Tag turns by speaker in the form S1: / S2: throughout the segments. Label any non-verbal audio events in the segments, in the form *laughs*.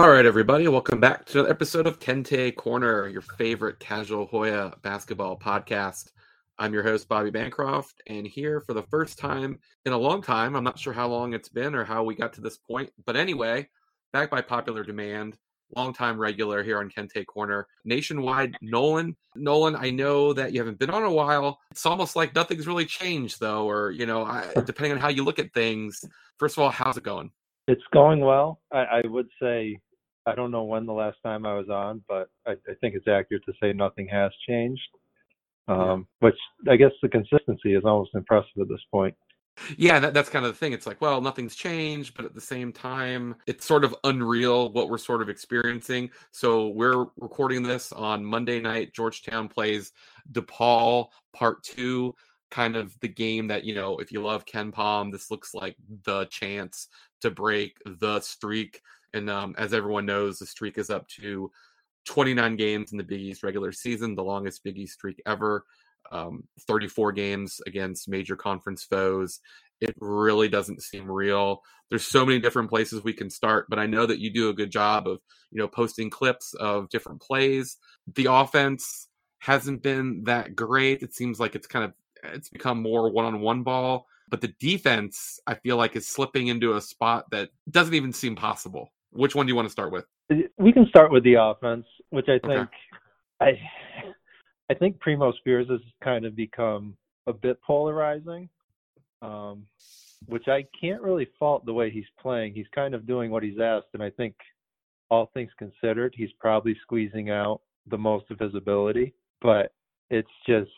S1: All right, everybody, welcome back to another episode of Kente Corner, your favorite casual Hoya basketball podcast. I'm your host, Bobby Bancroft, and here for the first time in a long time, I'm not sure how long it's been or how we got to this point, but anyway, back by popular demand, longtime regular here on Kente Corner, nationwide, Nolan. Nolan, I know that you haven't been on a while. It's almost like nothing's really changed, though, or, you know, I, depending on how you look at things. First of all, how's it going?
S2: It's going well. I, I would say I don't know when the last time I was on, but I, I think it's accurate to say nothing has changed. Um, which I guess the consistency is almost impressive at this point.
S1: Yeah, that, that's kind of the thing. It's like, well, nothing's changed, but at the same time, it's sort of unreal what we're sort of experiencing. So we're recording this on Monday night. Georgetown plays DePaul Part Two, kind of the game that you know. If you love KenPom, this looks like the chance to break the streak. And um, as everyone knows, the streak is up to 29 games in the Big East regular season, the longest Big East streak ever. Um, 34 games against major conference foes. It really doesn't seem real. There's so many different places we can start, but I know that you do a good job of, you know, posting clips of different plays. The offense hasn't been that great. It seems like it's kind of it's become more one-on-one ball but the defense I feel like is slipping into a spot that doesn't even seem possible. Which one do you want to start with?
S2: We can start with the offense, which I think okay. I I think Primo Spears has kind of become a bit polarizing, um, which I can't really fault the way he's playing. He's kind of doing what he's asked, and I think all things considered, he's probably squeezing out the most of his ability. But it's just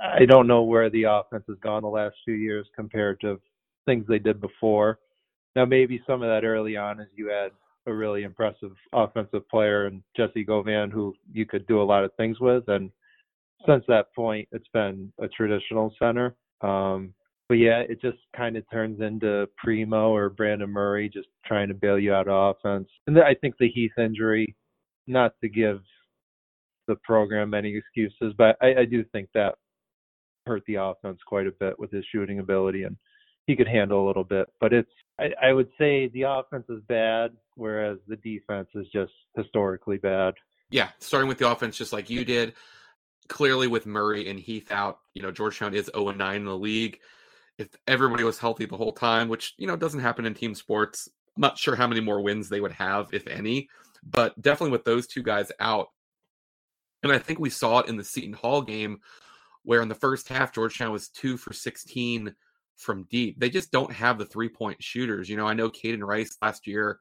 S2: I don't know where the offense has gone the last few years compared to things they did before. Now, maybe some of that early on is you had a really impressive offensive player and Jessie Govan who you could do a lot of things with. And since that point, it's been a traditional center. Um, but yeah, it just kind of turns into Primo or Brandon Murray just trying to bail you out of offense. And I think the Heath injury, not to give the program any excuses, but I, I do think that hurt the offense quite a bit with his shooting ability and he could handle a little bit. But it's I, I would say the offense is bad, whereas the defense is just historically bad.
S1: Yeah, starting with the offense, just like you did. Clearly, with Murray and Heath out, you know Georgetown is 0 9 in the league. If everybody was healthy the whole time, which you know doesn't happen in team sports, I'm not sure how many more wins they would have, if any. But definitely with those two guys out, and I think we saw it in the Seton Hall game, where in the first half Georgetown was two for 16 from deep. They just don't have the three point shooters. You know, I know Kaiden Rice last year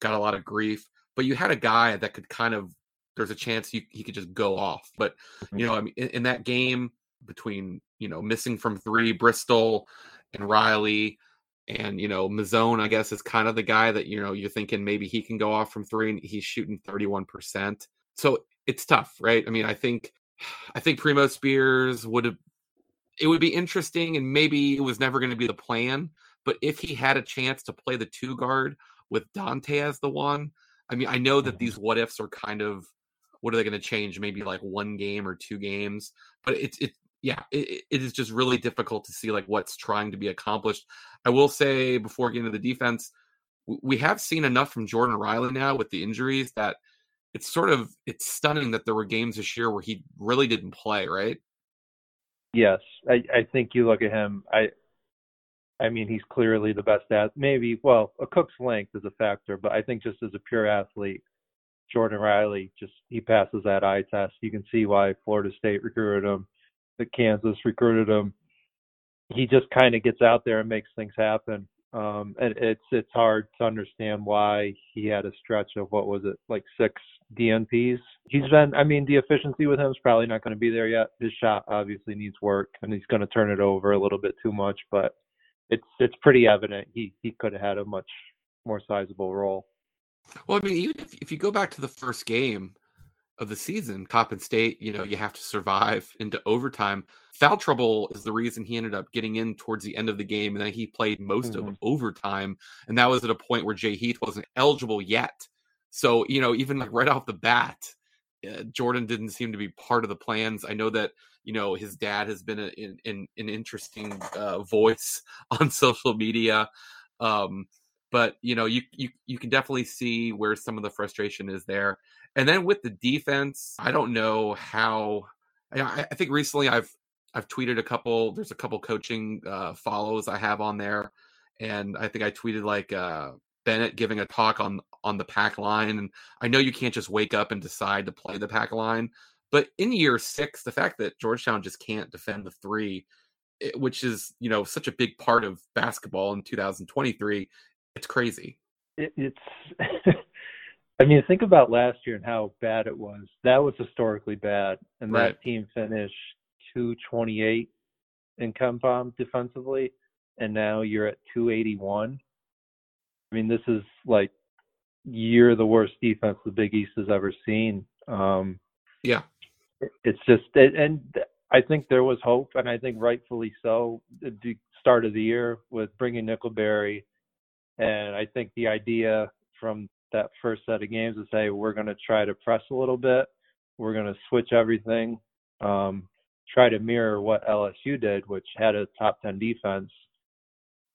S1: got a lot of grief, but you had a guy that could kind of there's a chance he, he could just go off. But you mm-hmm. know, I mean, in, in that game between you know missing from three, Bristol and Riley, and you know Mazzone, I guess is kind of the guy that you know you're thinking maybe he can go off from three, and he's shooting 31 percent. So it's tough, right? I mean, I think *sighs* I think Primo Spears would have it would be interesting and maybe it was never going to be the plan but if he had a chance to play the two guard with dante as the one i mean i know that mm-hmm. these what ifs are kind of what are they going to change? Maybe like one game or two games but it's it yeah it, it is just really difficult to see like what's trying to be accomplished. I will say before getting to the defense we have seen enough from jordan riley now with the injuries that it's sort of it's stunning that there were games this year where he really didn't play right
S2: Yes, I, I think you look at him. I, I mean, he's clearly the best at. Maybe, well, Akok's length is a factor, but I think just as a pure athlete, Jordan Riley just he passes that eye test. You can see why Florida State recruited him, that Kansas recruited him. He just kind of gets out there and makes things happen. Um, and it's it's hard to understand why he had a stretch of what was it like six DNPs. He's been, I mean, the efficiency with him is probably not going to be there yet. His shot obviously needs work, and he's going to turn it over a little bit too much. But it's it's pretty evident he he could have had a much more sizable role.
S1: Well, I mean, even if, if you go back to the first game of the season, Coppin State, you know, you have to survive *laughs* into overtime. Foul trouble is the reason he ended up getting in towards the end of the game, and then he played most mm-hmm. of overtime, and that was at a point where Jay Heath wasn't eligible yet. So, you know, even like right off the bat, uh, Jordan didn't seem to be part of the plans. I know that you know his dad has been a, in, an interesting uh, voice *laughs* on social media, um, but you know, you you you can definitely see where some of the frustration is there. And then with the defense, I don't know how. I, I think recently I've I've tweeted a couple. There's a couple coaching uh, follows I have on there, and I think I tweeted like uh, Bennett giving a talk on on the pack line. And I know you can't just wake up and decide to play the pack line, but in year six, the fact that Georgetown just can't defend the three, which is you know such a big part of basketball in 2023, it's crazy.
S2: It, it's. *laughs* I mean, think about last year and how bad it was. That was historically bad, and right. that team finished 228 in KenPom defensively, and now you're at 281. I mean, this is like you're the worst defense the Big East has ever seen. Um,
S1: yeah,
S2: it's just, it, and I think there was hope, and I think rightfully so. At the start of the year with bringing Nickelberry, and I think the idea from that first set of games is say we're going to try to press a little bit, we're going to switch everything, um, try to mirror what LSU did, which had a top ten defense,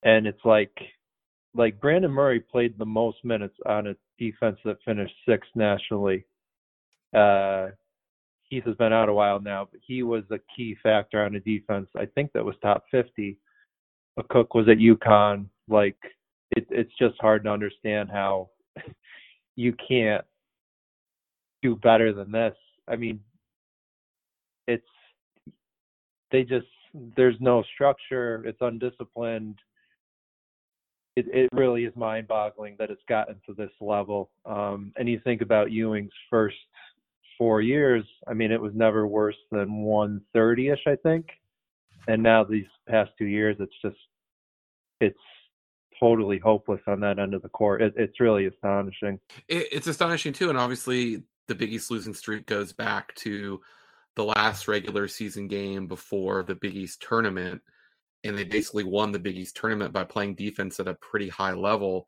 S2: and it's like like Brandon Murray played the most minutes on a defense that finished sixth nationally. Uh, Heath has been out a while now, but he was a key factor on a defense. I think that was top 50. Akok was at UConn. Like it, it's just hard to understand how *laughs* you can't do better than this. I mean, it's they just there's no structure. It's undisciplined it, it really is mind boggling that it's gotten to this level. Um, and you think about Ewing's first four years, I mean, it was never worse than 130 ish, I think. And now these past two years, it's just, it's totally hopeless on that end of the court. It, it's really astonishing.
S1: It, it's astonishing too. And obviously, the Big East losing streak goes back to the last regular season game before the Big East tournament and they basically won the Big East tournament by playing defense at a pretty high level.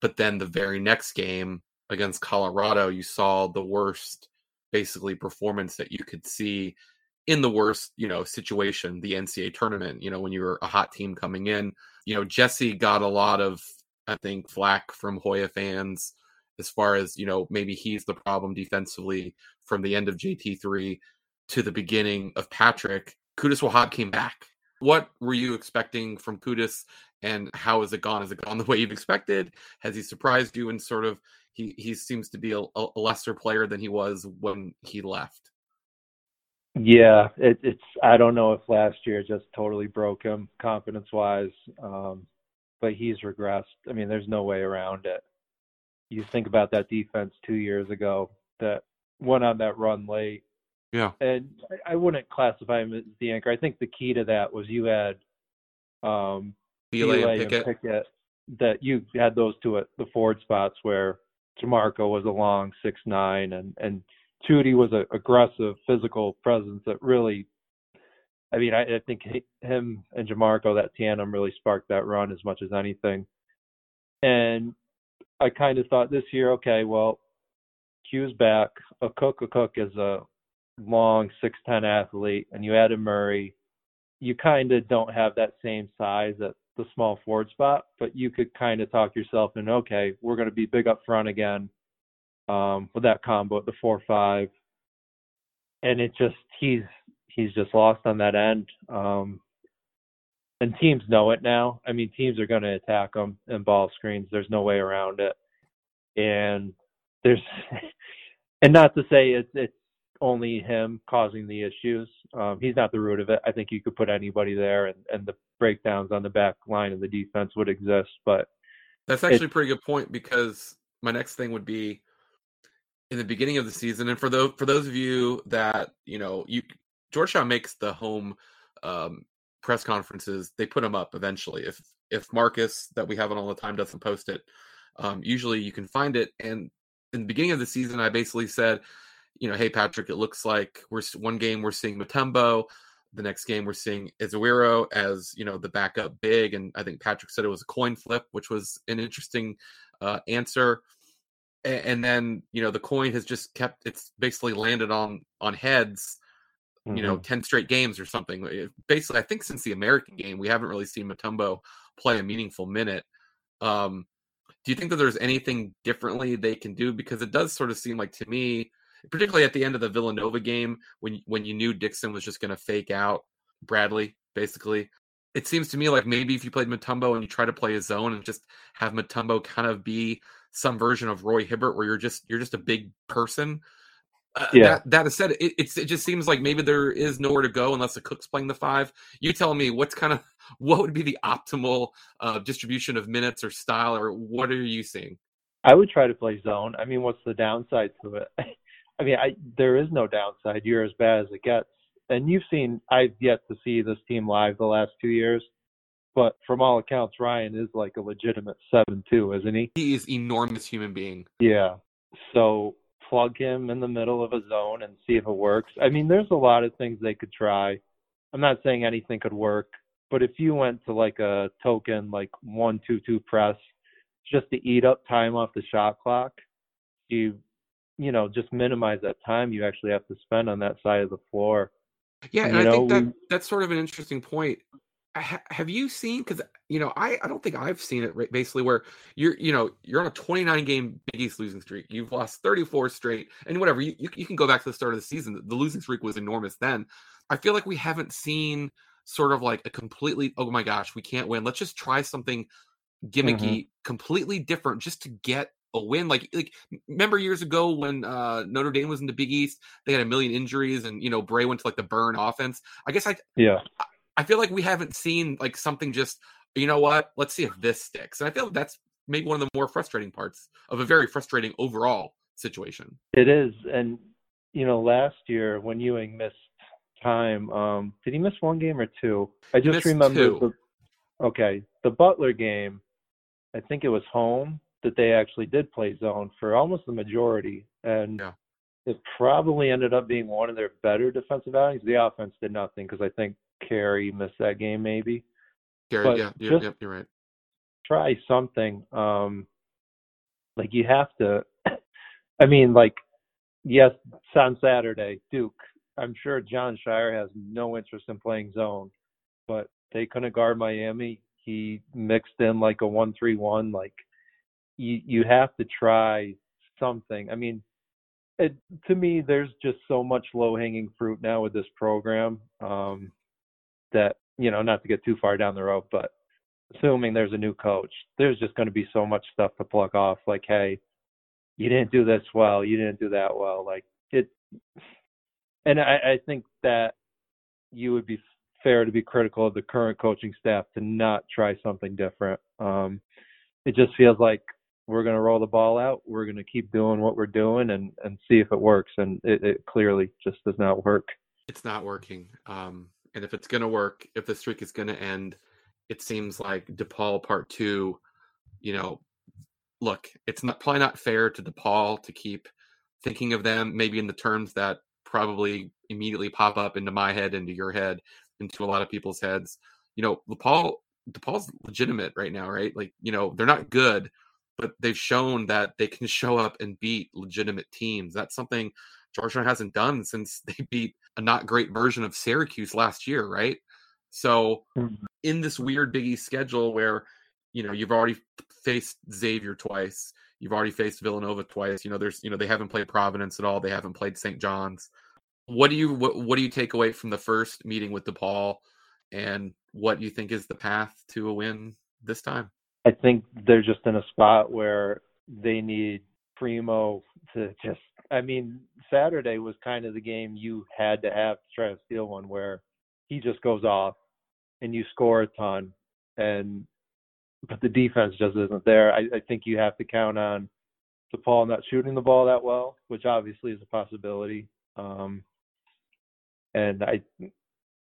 S1: But then the very next game against Colorado, you saw the worst basically performance that you could see in the worst, you know, situation, the NCAA tournament, you know, when you were a hot team coming in. You know, Jessie got a lot of, I think, flack from Hoya fans as far as, you know, maybe he's the problem defensively from the end of JT3 to the beginning of Patrick. Qudus Wahab came back what were you expecting from Qudus and how has it gone? Has it gone the way you've expected? Has he surprised you and sort of he he seems to be a, a lesser player than he was when he left?
S2: Yeah, it, it's I don't know if last year just totally broke him confidence wise, um, but he's regressed. I mean, there's no way around it. You think about that defense two years ago that went on that run late
S1: yeah.
S2: And I wouldn't classify him as the anchor. I think the key to that was you had um
S1: and Pickett.
S2: and Pickett that you had those two at the forward spots where Jamorko was a long six nine and and Chudy was an aggressive physical presence that really I mean I, I think he, him and Jamorko that tandem really sparked that run as much as anything. And I kind of thought this year, okay, well, Q's back. Akok Akok is a long six ten athlete and you add a Murray, you kind of don't have that same size at the small forward spot, but you could kind of talk yourself in, okay, we're going to be big up front again um, with that combo at the four five, and it just he's he's just lost on that end. Um, and teams know it now. I mean, teams are going to attack him in ball screens. There's no way around it. And there's, *laughs* and not to say it's it's only him causing the issues. Um, he's not the root of it. I think you could put anybody there, and, and the breakdowns on the back line of the defense would exist. But
S1: that's actually a pretty good point because my next thing would be in the beginning of the season, and for those for those of you that you know, you Georgetown makes the home um, press conferences. They put them up eventually. If if Marcus that we have it all the time doesn't post it, um, usually you can find it. And in the beginning of the season, I basically said you know, hey Patrick, it looks like we're one game we're seeing Mutombo, the next game we're seeing Ezewiro as you know the backup big, and I think Patrick said it was a coin flip, which was an interesting uh, answer. And, and then you know the coin has just kept it's basically landed on on heads. Mm-hmm. You know, mm-hmm. ten straight games or something. It, basically, I think since the American game, we haven't really seen Mutombo play a meaningful minute. Um, do you think that there's anything differently they can do? Because it does sort of seem like to me, particularly at the end of the Villanova game, when when you knew Dixon was just going to fake out Bradley, basically, it seems to me like maybe if you played Mutombo and you try to play a zone and just have Mutombo kind of be some version of Roy Hibbert, where you're just you're just a big person. Uh, yeah. That, that is said, it, it just seems like maybe there is nowhere to go unless Akok's playing the five. You tell me what's kind of *laughs* what would be the optimal uh, distribution of minutes or style, or what are you seeing?
S2: I would try to play zone. I mean, what's the downside to it? *laughs* I mean, I there is no downside. You're as bad as it gets. And you've seen, I've yet to see this team live the last two years, but from all accounts, Ryan is like a legitimate seven two, isn't he?
S1: He is enormous human being.
S2: Yeah. So plug him in the middle of a zone and see if it works. I mean, there's a lot of things they could try. I'm not saying anything could work, but if you went to like a token like one two two press just to eat up time off the shot clock, you you know just minimize that time you actually have to spend on that side of the floor.
S1: Yeah, and, I know, think that we, that's sort of an interesting point. have you seen? Because you know, I I don't think I've seen it. Basically, where you're you know you're on a 29 game Big East losing streak. You've lost 34 straight, and whatever. You you, you can go back to the start of the season. The losing streak was enormous then. I feel like we haven't seen sort of like a completely oh my gosh we can't win let's just try something gimmicky mm-hmm. completely different just to get a win like like remember years ago when uh Notre Dame was in the Big East they had a million injuries and you know Brey went to like the burn offense I guess I
S2: yeah
S1: I, feel like we haven't seen like something just you know what let's see if this sticks and I feel like that's maybe one of the more frustrating parts of a very frustrating overall situation
S2: it is and you know last year when Ewing missed time. Um, did he miss one game or two? I just remember. The, okay, the Butler game. I think it was home that they actually did play zone for almost the majority, and yeah. it probably ended up being one of their better defensive outings. The offense did nothing because I think Carey missed that game, maybe.
S1: Carey, yeah, yeah, yeah, you're right.
S2: Try something. Um, like you have to. *clears throat* I mean, like yes, on Saturday, Duke I'm sure Jon Scheyer has no interest in playing zone, but they couldn't guard Miami. He mixed in like a one-three-one. Like you, you have to try something. I mean, it, to me, there's just so much low-hanging fruit now with this program um, that you know, not to get too far down the road, but assuming there's a new coach, there's just going to be so much stuff to pluck off. Like, hey, you didn't do this well, you didn't do that well. Like it and I, I think that you would be fair to be critical of the current coaching staff to not try something different. Um, it just feels like we're going to roll the ball out. We're going to keep doing what we're doing and, and see if it works. And it, it clearly just does not work.
S1: It's not working. Um, and if it's going to work, if the streak is going to end, it seems like DePaul part two, you know, look, it's not probably not fair to DePaul to keep thinking of them maybe in the terms that probably immediately pop up into my head, into your head, into a lot of people's heads. You know, DePaul DePaul's legitimate right now, right? Like, you know, they're not good, but they've shown that they can show up and beat legitimate teams. That's something Georgetown hasn't done since *laughs* they beat a not great version of Syracuse last year, right? So, mm-hmm. in this weird Big East schedule where, you know, you've already faced Xavier twice, you've already faced Villanova twice, you know, there's, you know, they haven't played Providence at all, they haven't played St. John's what do you what, what do you take away from the first meeting with DePaul and what you think is the path to a win this time?
S2: I think they're just in a spot where they need Primo to just I mean, Saturday was kind of the game you had to have to try to steal one where he just goes off and you score a ton and but the defense just isn't there. I, I think you have to count on DePaul not shooting the ball that well, which obviously is a possibility. Um, and I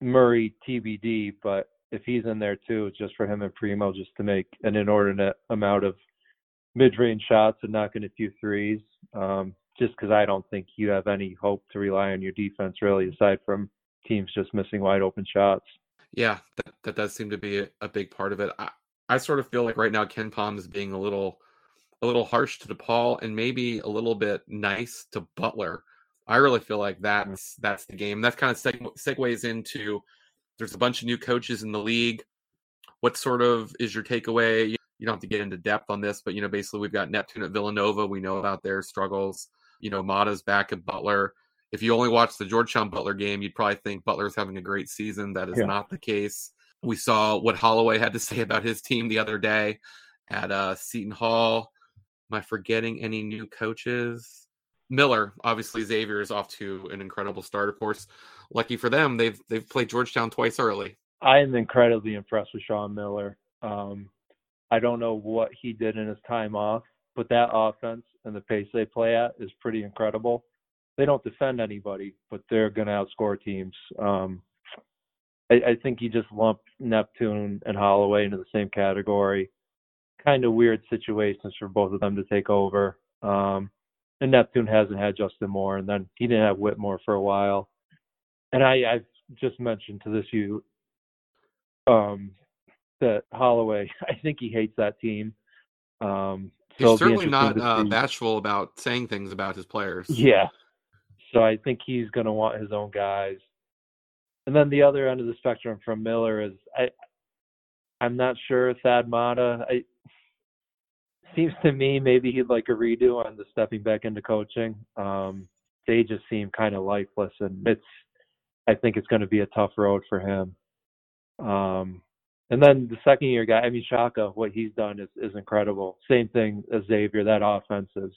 S2: Murray TBD, but if he's in there too, just for him and Primo just to make an inordinate amount of mid-range shots and knocking a few threes. Um, just because I don't think you have any hope to rely on your defense really, aside from teams just missing wide open shots.
S1: Yeah, that, that does seem to be a, a big part of it. I, I sort of feel like right now KenPom is being a little a little harsh to DePaul and maybe a little bit nice to Butler. I really feel like mm. that's that's the game. That's kind of seg- segues into there's a bunch of new coaches in the league. What sort of is your takeaway? you don't have to get into depth on this, but you know, basically we've got Neptune at Villanova. We know about their struggles. You know, Matta's back at Butler. If you only watch the Georgetown Butler game, you'd probably think Butler's having a great season. That is yeah. not the case. We saw what Holloway had to *laughs* say about his team the other day at uh, Seton Hall. Am I forgetting any new coaches? Miller, obviously Xavier is off to an incredible start. Of course, lucky for them, they've they've played Georgetown twice early.
S2: I am incredibly impressed with Sean Miller. Um, I don't know what he did in his time off, but that offense and the pace they play at is pretty incredible. They don't defend anybody, but they're going to outscore teams. Um, I, I think you just lump Neptune and Holloway into the same category. Kind of weird situations for both of them to take over. Um, and Neptune hasn't had Justin Moore, and then he didn't have Whitmore for a while. And I, I've just mentioned to this you um, that Holloway, *laughs* I think he hates that team. Um,
S1: so he's certainly not uh, bashful about saying things about his players.
S2: Yeah. So I think he's going to want his own guys. And then the other end of the spectrum from Miller is I, I'm not sure Thad Matta. I, seems to me maybe he'd like a redo on the stepping back into coaching. Um, they just seem kind of lifeless, and it's. I think it's going to be a tough road for him. Um, and then the second year guy, I mean Shaka, what he's done is is incredible. Same thing as Xavier. That offense is.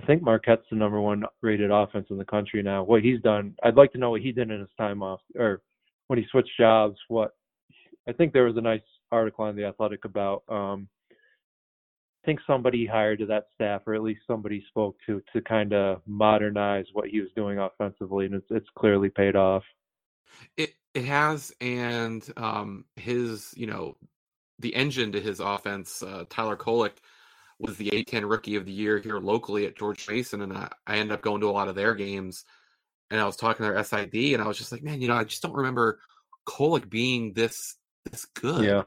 S2: I think Marquette's the number one rated offense in the country now. What he's done, I'd like to know what he did in his time off, or when he switched jobs. What I think there was a nice article on the Athletic about. Um, think somebody hired to that staff, or at least somebody spoke to to kind of modernize what he was doing offensively, and it's it's clearly paid off.
S1: It it has, and um, his you know the engine to his offense, uh, Tyler Kolek was the A10 Rookie of the Year here locally at George Mason, and I, I ended up going to a lot of their games. And I was talking to their SID, and I was just like, man, you know, I just don't remember Kolek being this this good.
S2: Yeah.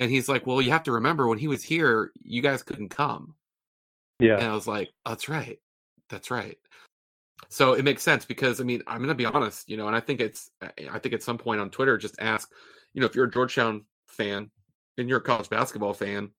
S1: And he's like, well, you have to remember when he was here, you guys couldn't come.
S2: Yeah.
S1: And I was like, oh, that's right. That's right. So it makes sense because I mean, I'm going to be honest, you know, and I think it's, I think at some point on Twitter, just ask, you know, if you're a Georgetown fan and you're a college basketball fan,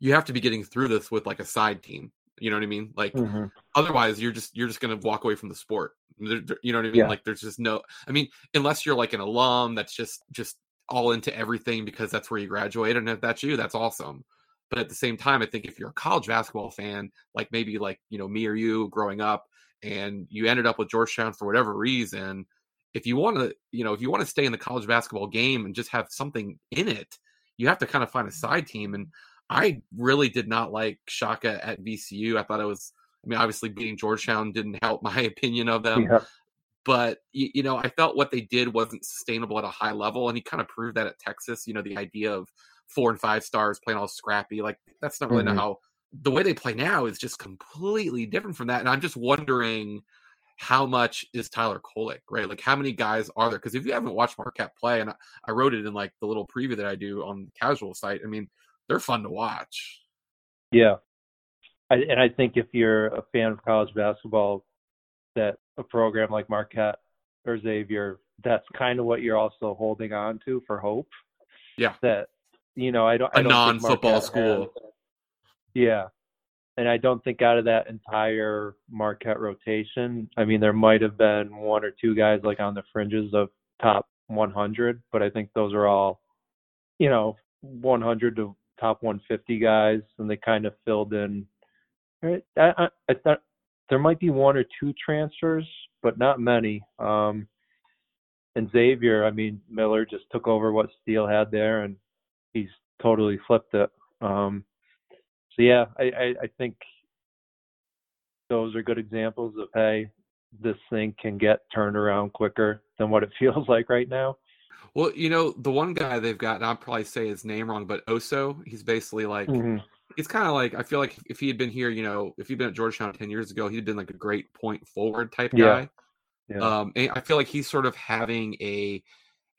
S1: you have to be getting through this with like a side team. You know what I mean? Like, mm-hmm. otherwise, you're just you're just going to walk away from the sport. you know what I mean? Yeah. Like, there's just no. I mean, unless you're like an alum that's just just all into everything because that's where you graduate. and if that's you, that's awesome. But at the same time, I think if you're a college basketball fan, like maybe like you know me or you growing up, and you ended up with Georgetown for whatever reason, if you want to, you know, if you want to stay in the college basketball game and just have something in it, you have to kind of find a side team. And I really did not like Shaka at VCU. I thought it was, I mean, obviously beating Georgetown didn't help my *laughs* opinion of them. Yeah. But you know, I felt what they did wasn't sustainable at a high level, and he kind of proved that at Texas. You know, the idea of four and five stars playing all scrappy, like that's not really mm-hmm. how the way they play now is just completely different from that. And I'm just wondering how much is Tyler Kolek, right? Like how many guys are there? Because if you haven't watched Marquette play, and I, I, wrote it in like the little preview that I do on the casual site, I mean, they're fun to watch.
S2: Yeah. I, and I think if you're a fan of college basketball, that a program like Marquette or Xavier, that's kind of what you're also holding on to for hope.
S1: Yeah.
S2: That, you know, I don't,
S1: a
S2: I don't
S1: non-football school. Has,
S2: yeah. And I don't think out of that entire Marquette rotation, I mean, there might have been one or two guys like on the fringes of top 100, but I think those are all, you know, 100 to top 150 guys, and they kind of filled in. Right? I, I, I there might be one or two transfers, but not many. Um, and Xavier, I mean, Miller just took over what Steele had there, and he's totally flipped it. Um, so yeah, I, I, I think those are good examples of hey, this thing can get turned around quicker than what it *laughs* feels like right now.
S1: Well, you know, the one guy they've got, and I'll probably say his name wrong, but Oso, he's basically like, mm-hmm. It's kind of like, I feel like if he had been here, you know, if he'd been at Georgetown 10 years ago, he'd been like a great point forward type guy. Yeah. yeah. Um, I feel like he's sort of having a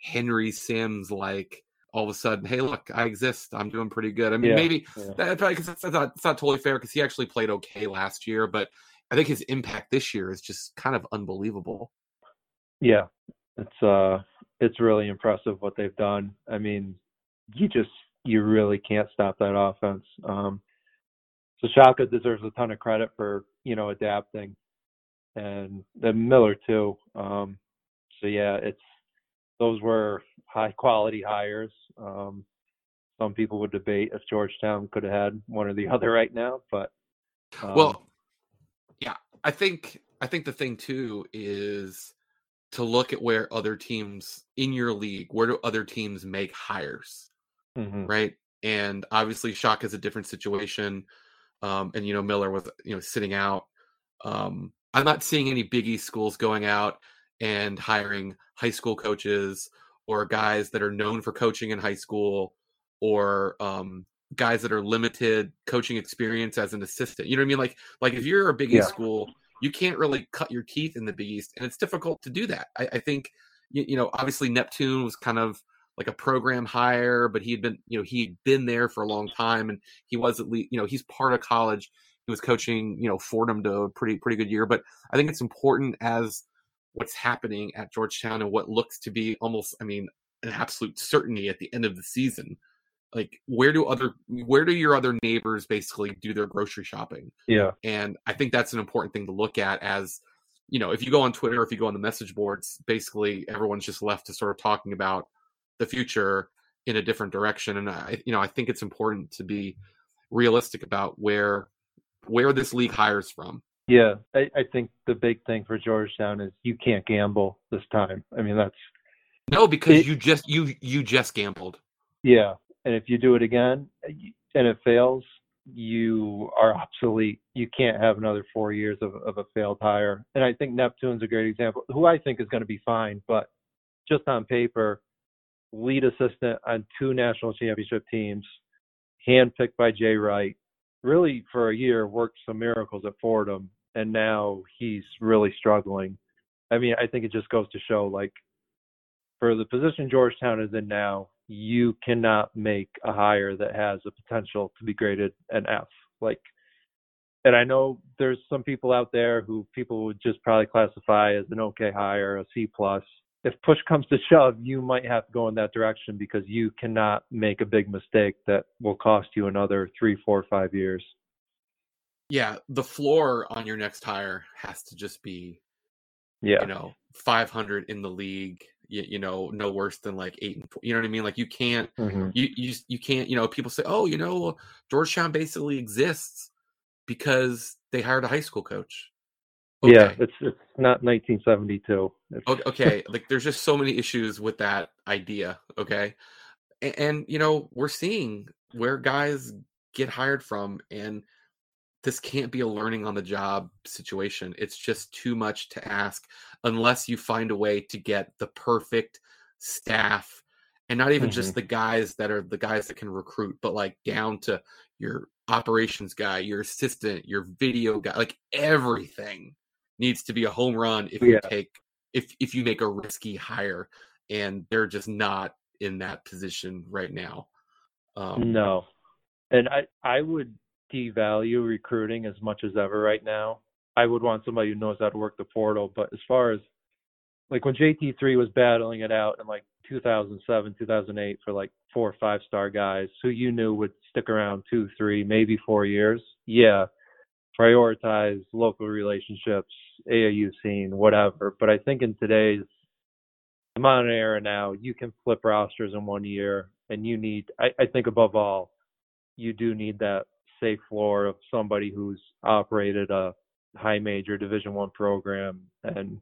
S1: Henry Sims like all of a sudden, hey, look, I exist. I'm doing pretty good. I mean, yeah, maybe yeah. that, it's, not, it's not totally fair because he actually played okay last year, but I think his impact this year is just kind of unbelievable.
S2: Yeah, it's uh, it's really impressive what they've done. I mean, you just you really can't stop that offense. Um, so Shaka deserves a ton of credit for you know adapting, and then Miller too. Um, so yeah, it's those were high quality hires. Um, some people would debate if Georgetown could have had one or the *laughs* other right now, but
S1: um, well, yeah, I think I think the thing too is to look at where other teams in your league, where do other teams make hires, mm-hmm. right? And obviously, Shaka is a different situation. Um, and you know, Miller was you know sitting out. Um, I'm not seeing any Big East schools going out and hiring high school coaches or guys that are known for coaching in high school or um, guys that are limited coaching experience as an assistant. You know what I mean? Like like if you're a Big East school, you can't really cut your teeth in the Big East, and it's difficult to do that. I, I think you, you, know obviously Neptune was kind of like a program hire, but he had been you know he'd been there for a long time, and he was at least you know he's part of college. He was coaching you know Fordham to a pretty pretty good year, but I think it's important as what's happening at Georgetown and what looks to be almost I mean an absolute certainty at the end of the season like where do other where do your other neighbors basically do their grocery shopping?
S2: Yeah.
S1: And i think that's an important thing to look at as you know if you go on twitter if you go on the message boards basically everyone's just left to sort of talking about the future in a different direction and i you know i think it's important to be realistic about where where this league hires from
S2: yeah i, I think the big thing for georgetown is you can't gamble this time i mean that's
S1: no because it, you just you you just gambled
S2: yeah and if you do it again and it fails, you are obsolete. You can't have another four years of, of a failed hire. And I think Neptune's a great example, who I think is going to be fine, but just on paper, lead assistant on two national championship teams, handpicked by Jay Wright, really for a year worked some miracles at Fordham, and now he's really struggling. I mean, I think it just goes to show like for the position Georgetown is in now, you cannot make a hire that has a potential to be graded an F. Like, and I know there's some people out there who people would just probably classify as an okay hire, a C plus. If push comes to shove, you might have to go in that direction because you cannot make a big mistake that will cost you another three, four, five years.
S1: Yeah, the floor on your next hire has to just be,
S2: yeah,
S1: you know, 500 in the league you, you, know no worse than like eight and four, you know what i mean like you can't mm-hmm. you, you you can't you know people say oh you know georgetown basically exists because they hired a high school coach
S2: okay. yeah it's it's not 1972 it's...
S1: okay like there's just so many issues with that idea okay and, and you know we're seeing where guys get hired from and this can't be a learning on the job situation. It's just too much to ask unless you find a way to get the perfect staff and not even mm-hmm. just the guys that are the guys that can recruit, but like down to your operations guy, your assistant, your video guy, like everything needs to be a home run if yeah. you take if if you make a risky hire and they're just not in that position right now.
S2: Um, no. And I I would devalue recruiting as much as ever right now. I would want somebody who knows how to work the portal. But as far as like when JT3 was battling it out in like 2007, 2008 for like four or five star guys who you knew would stick around two, three, maybe four years, yeah, prioritize local relationships, AAU scene, whatever. But I think in today's modern era now, you can flip rosters in one year, and you need, I, I think above all, you do need that safe floor of somebody who's operated a high major division one program and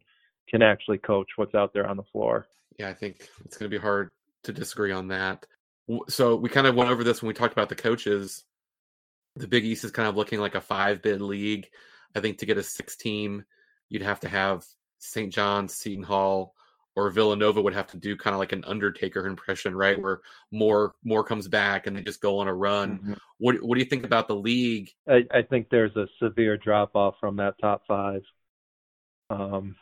S2: can actually coach what's out there on the floor.
S1: Yeah i think it's going to be hard to disagree on that. So we kind of went over this when we talked about the coaches the big east is kind of looking like a five bid league i think to get a six team you'd have to have st john's seton hall or Villanova would have to do kind of like an Undertaker impression, right? Where more more comes back and they just go on a run. Mm-hmm. What what do you think about the league?
S2: I, I think there's a severe drop off from that top five. Um,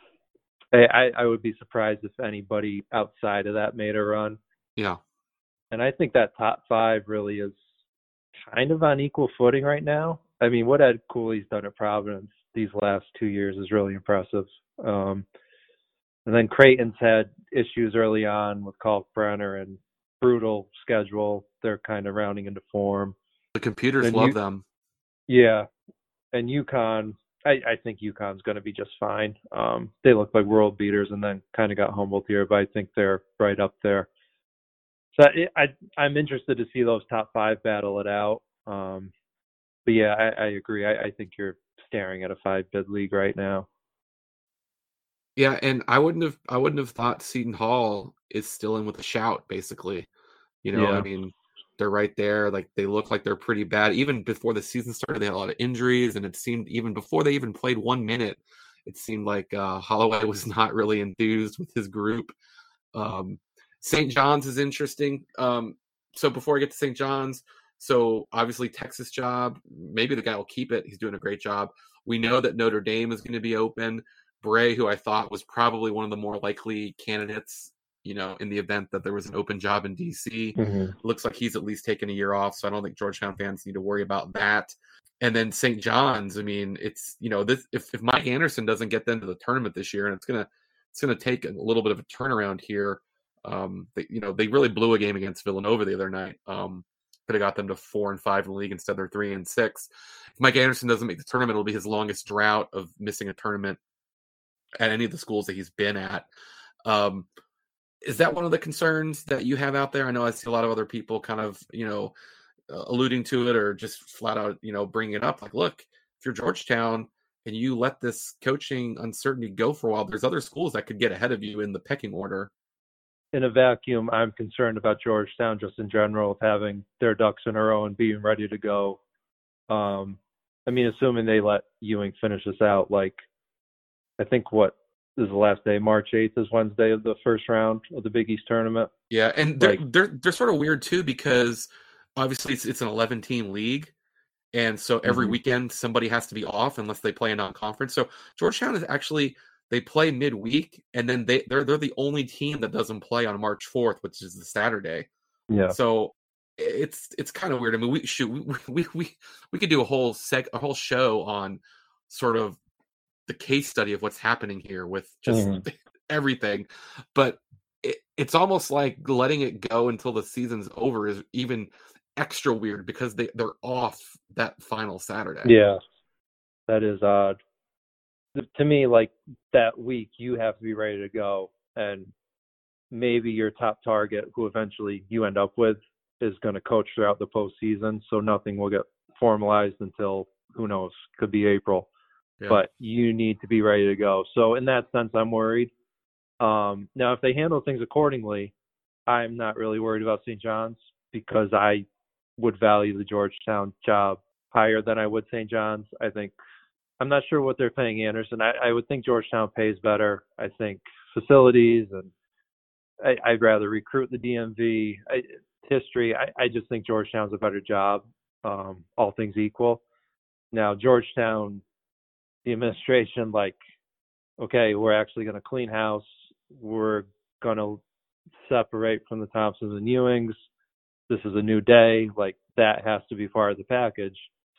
S2: I I would be surprised if anybody outside of that made a run.
S1: Yeah,
S2: and I think that top five really is kind of on equal footing right now. I mean, what Ed Cooley's done at Providence these last two years is really impressive. Um, and then Creighton's had issues early on with Kalkbrenner and brutal schedule. they're kind of rounding into form.
S1: The computers love you, them.
S2: Yeah, and UConn, I, I think UConn's going to be just fine. Um, they look like world beaters, and then kind of got humbled here, but I think they're right up there. So I, I I'm interested to see those top five battle it out. Um, but yeah, I, I agree. I, I think you're staring at a five bid league right now.
S1: Yeah, and I wouldn't have I wouldn't have thought Seton Hall is still in with a shout, basically. You know, yeah. I mean, they're right there. Like they look like they're pretty bad. Even before the season started, they had a lot of injuries, and it seemed even before they even played one minute, it seemed like uh, Holloway *laughs* was not really enthused with his group. Um, St. John's is interesting. Um, so before I get to St. John's, so obviously Texas job, maybe the guy will keep it. He's doing a great job. We know that Notre Dame is going to be open. Brey, who I thought was probably one of the more likely candidates, you know, in the event that there was an open job in DC. Mm-hmm. Looks like he's at least taken a year off, so I don't think Georgetown fans need to worry about that. And then St. John's, I mean, it's you know, this if, if Mike Anderson doesn't get them to the tournament this year, and it's gonna it's gonna take a little bit of a turnaround here. Um, they, you know, they really blew a game against Villanova the other night. Um, could have got them to four and five in the league instead of three and six. If Mike Anderson doesn't make the tournament, it'll be his longest drought of missing a tournament at any of the schools that he's been at. Um, is that one of the concerns that you have out there? I know I see a lot of other people kind of, you know, uh, alluding to it or just flat out, you know, bringing it up. Like, look, if you're Georgetown and you let this coaching uncertainty go for a while, there's other schools that could get ahead of you in the pecking order.
S2: In a vacuum, I'm concerned about Georgetown just in general of having their ducks in a row and being ready to go. Um, I mean, assuming they let Ewing finish this out, like I think what is the last day, March eighth is Wednesday of the first round of the Big East tournament.
S1: Yeah, and they're like, they're they're sort of weird too because obviously it's it's an eleven team league, and so every mm-hmm. weekend somebody has to be off unless they play a non conference. So Georgetown is actually they play midweek, and then they they're they're the only team that doesn't play on March fourth, which is the Saturday.
S2: Yeah.
S1: So it's it's kind of weird. I mean, we shoot we *laughs* we we, we could do a whole sec a whole show on sort of the case study of what's happening here with just mm. *laughs* everything. But it, it's almost like letting it go until the season's over is even extra weird because they they're off that final Saturday.
S2: Yeah, that is odd. To me, like that week, you have to be ready to go, and maybe your top target, who eventually you end up with, is going to coach throughout the postseason. So nothing will get formalized until who knows, could be April yeah. but you need to be ready to go. So in that sense, I'm worried. Um, now, if they handle things accordingly, I'm not really worried about St. John's because I would value the Georgetown job higher than I would St. John's. I think I'm not sure what they're paying Anderson. I, I would think Georgetown pays better. I think facilities and I, would rather recruit the DMV I, history. I, I just think Georgetown's a better job, um, all things equal. Now Georgetown the administration like, okay, we're actually going to clean house. We're going to separate from the Thompsons and Ewings. This is a new day. Like that has to be part of the package.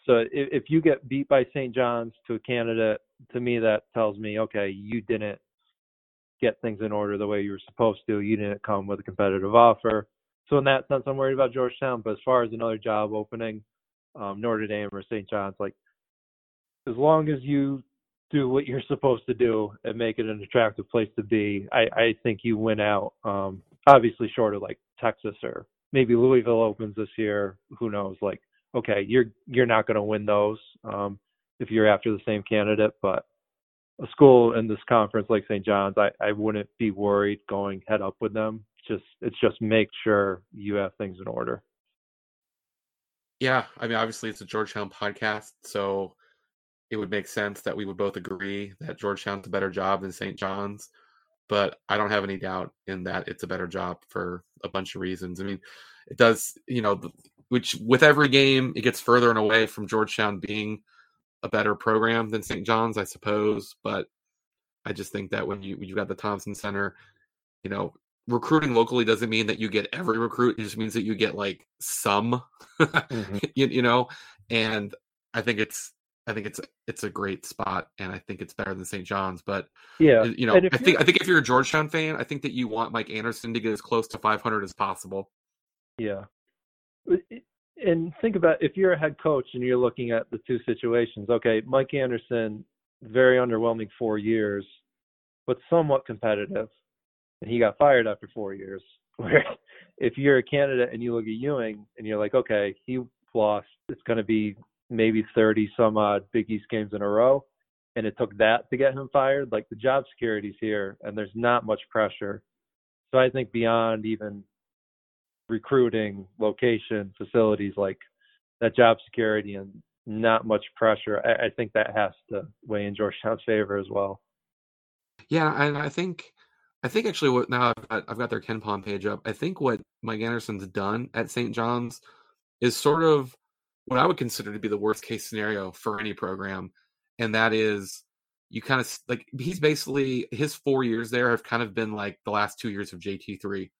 S2: So if, if you get beat by St. John's to a candidate, to me that tells me, okay, you didn't get things in order the way you were supposed to. You didn't come with a competitive offer. So in that sense, I'm worried about Georgetown. But as far as another job opening, um, Notre Dame or St. John's, like as long as you do what you're supposed to do and make it an attractive place to be, I, I think you win out. Um, obviously, short of like Texas or maybe Louisville opens this year. Who knows? Like, okay, you're you're not going to win those um, if you're after the same candidate. But a school in this conference like St. John's, I, I wouldn't be worried going head up with them. Just it's just make sure you have things in order.
S1: Yeah, I mean, obviously it's a Georgetown podcast, so it would make sense that we would both agree that Georgetown's a better job than St. John's. But I don't have any doubt in that it's a better job for a bunch of reasons. I mean, it does, you know, which with every game, it gets further and away from Georgetown being a better program than St. John's, I suppose. But I just think that when you you got the Thompson Center, you know, recruiting locally doesn't mean that you get every recruit. It just means that you get like some, mm-hmm. *laughs* you, you know. And I think it's I think it's it's a great spot, and I think it's better than St. John's. But
S2: yeah,
S1: you know, I think I think if you're a Georgetown fan, I think that you want Mike Anderson to get as close to 500 as possible.
S2: Yeah, and think about if you're a head coach and you're looking at the two situations. Okay, Mike Anderson, very underwhelming four years, but somewhat competitive, and he got fired after four years. *laughs* Where if you're a candidate and you look at Ewing and you're like, okay, he lost, it's going to be maybe 30 some odd Big East games in a row, and it took that to get him fired. Like the job security's here, and there's not much pressure. So I think beyond even recruiting, location, facilities, like that job security and not much pressure. I, I think that has to weigh in Georgetown's favor as well.
S1: Yeah, and I think I think actually what now I've got, I've got their KenPom page up. I think what Mike Anderson's done at St. John's is sort of what I would consider to be the worst case scenario for any program, and that is you kind of like he's basically his four years there have kind of been like the last two years of JT three,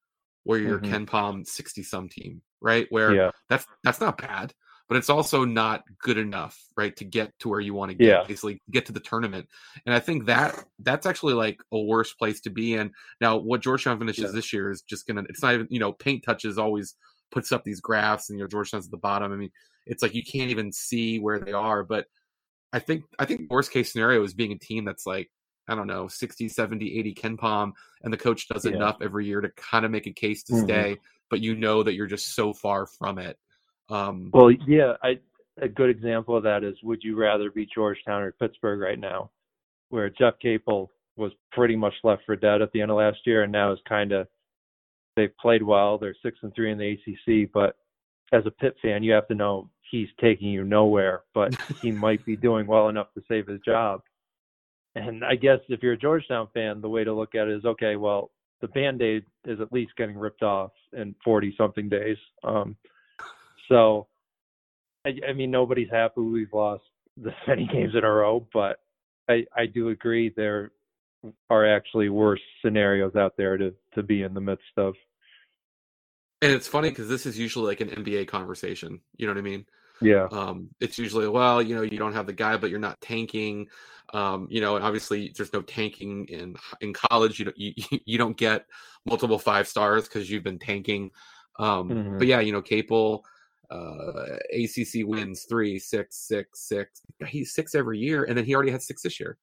S1: where you're mm-hmm. KenPom sixty some team, right? Where yeah. that's that's not bad, but it's also not good enough, right, to get to where you want to get, yeah. basically get to the tournament. And I think that that's actually like a worse place to be in. Now, what Georgetown finishes yeah. this year is just gonna. It's not even you know paint touches always puts up these graphs, and you know Georgetown's at the bottom. I mean, it's like you can't even see where they are, but. I think I think worst case scenario is being a team that's like I don't know, 60, 70, 80 KenPom, and the coach does yeah. enough every year to kind of make a case to mm-hmm. stay, but you know that you're just so far from it. Um,
S2: well, yeah, I, a good example of that is would you rather be Georgetown or Pittsburgh right now, where Jeff Capel was pretty much left for dead at the end of last year, and now is kind of they've played well. They're six and three in the ACC, but as a Pitt fan, you have to know he's taking you nowhere, but he might be doing well enough to save his job. And I guess if you're a Georgetown fan, the way to look at it is okay, well, the band aid is at least getting ripped off in 40 something days. Um, so, I, I mean, nobody's happy we've lost this *laughs* many games in a row, but I, I do agree there are actually worse scenarios out there to, to be in the midst of.
S1: And it's funny because this is usually like an NBA conversation. You know what I mean?
S2: Yeah.
S1: Um, it's usually well, you know, you don't have the guy, but you're not tanking. Um, you know, and obviously there's no tanking in in college. You don't you, *laughs* you don't get multiple five stars because you've been tanking. Um, mm-hmm. But yeah, you know, Capel, uh, ACC wins three, six, six, six. He's six every year, and then he already had six this year.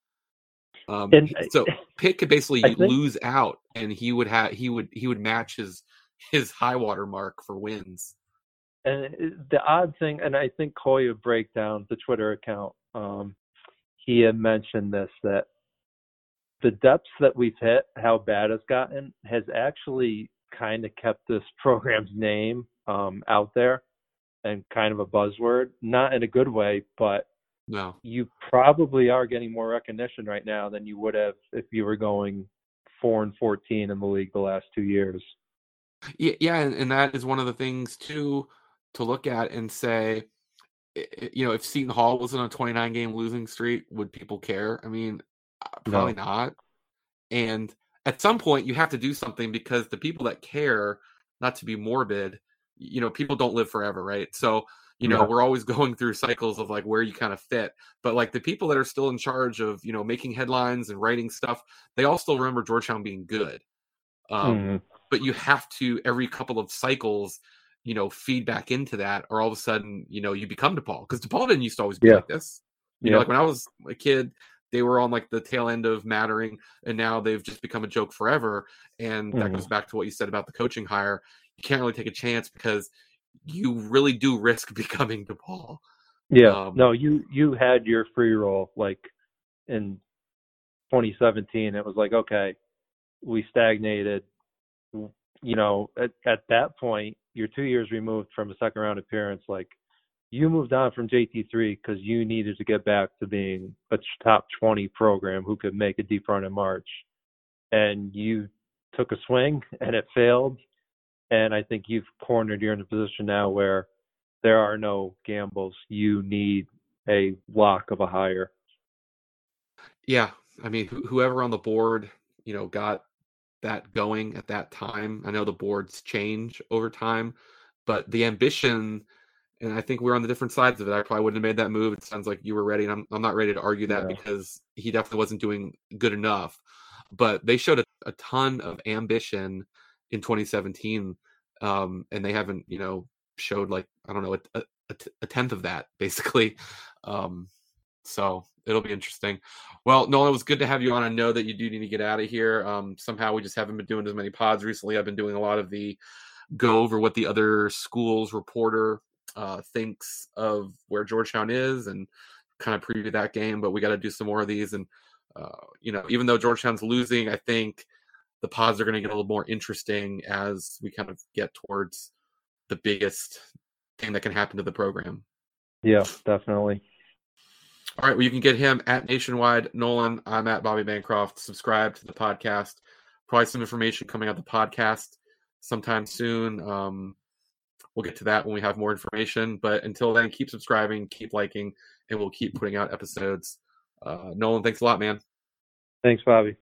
S1: Um, and, so *laughs* Pitt could basically think, lose out, and he would have he would he would match his his high water mark for wins.
S2: And the odd thing, and I think Hoya breakdown the Twitter account, um, he had mentioned this that the depths that we've hit, how bad it's gotten, has actually kind of kept this *laughs* program's name um, out there and kind of a buzzword, not in a good way, but
S1: no.
S2: you probably are getting more recognition right now than you would have if you were going four and fourteen in the league the last two years.
S1: Yeah, yeah, and, and that is one of the things too to look at and say, you know, if Seton Hall was on a 29 game losing streak, would people care? I mean, uh, probably no. not. And at some point, you have to do something because the people that care, not to be morbid, you know, people don't live forever, right? So, you know, yeah. we're always *laughs* going through cycles of like where you kind of fit. But like the people that are still in charge of, you know, making headlines and writing stuff, they all still remember Georgetown being good. Um, mm. But you have to, every couple of cycles, you know, feed back into that, or all of a sudden, you know, you become DePaul because DePaul didn't used to always be yeah. like this. You yeah. know, like when I was a kid, they were on like the tail end of mattering, and now they've just become a joke forever. And that mm-hmm. goes back to what you said about the coaching hire. You can't really take a chance because you really do risk *laughs* becoming DePaul.
S2: Yeah, um, no, you you had your free roll like in 2017. It was like okay, we stagnated. You know, at, at that point, you're two years removed from a second round appearance. Like you moved on from JT3 because you needed to get back to being a top 20 program who could make a deep run in March. And you took a swing *laughs* and it failed. And I think you've cornered, you're in a position now where there are no gambles. You need a lock of a hire.
S1: Yeah. I mean, whoever on the board, you know, got that going at that time. I know the boards change over time, but the ambition, and I think we're on the different sides of it. I probably wouldn't have made that move. It sounds like you were ready, and I'm, I'm not ready to argue that yeah. because he definitely wasn't doing good enough. But they showed a, a ton of ambition in 2017, um, and they haven't, you know, showed like I don't know a, a, a tenth of that basically. *laughs* Um, so it'll be interesting. Well, Nolan, it was good to have you on. I know that you do need to get out of here. Um, somehow we just haven't been doing as many pods recently. I've been doing a lot of the go over what the other schools reporter uh, thinks of where Georgetown is and kind of preview that game. But we got to do some more of these. And uh, you know, even though Georgetown's losing, I think the pods are going to get a little more interesting as we kind of get towards the biggest thing that can happen to the program.
S2: Yeah, definitely.
S1: All right. Well, you can get him at Nationwide Nolan. I'm at Bobby Bancroft. Subscribe to the podcast. Probably some information coming out the podcast sometime soon. Um, we'll get to that when we have more information. But until then, keep subscribing, keep liking, and we'll keep putting out episodes. Uh, Nolan, thanks a lot, man.
S2: Thanks, Bobby.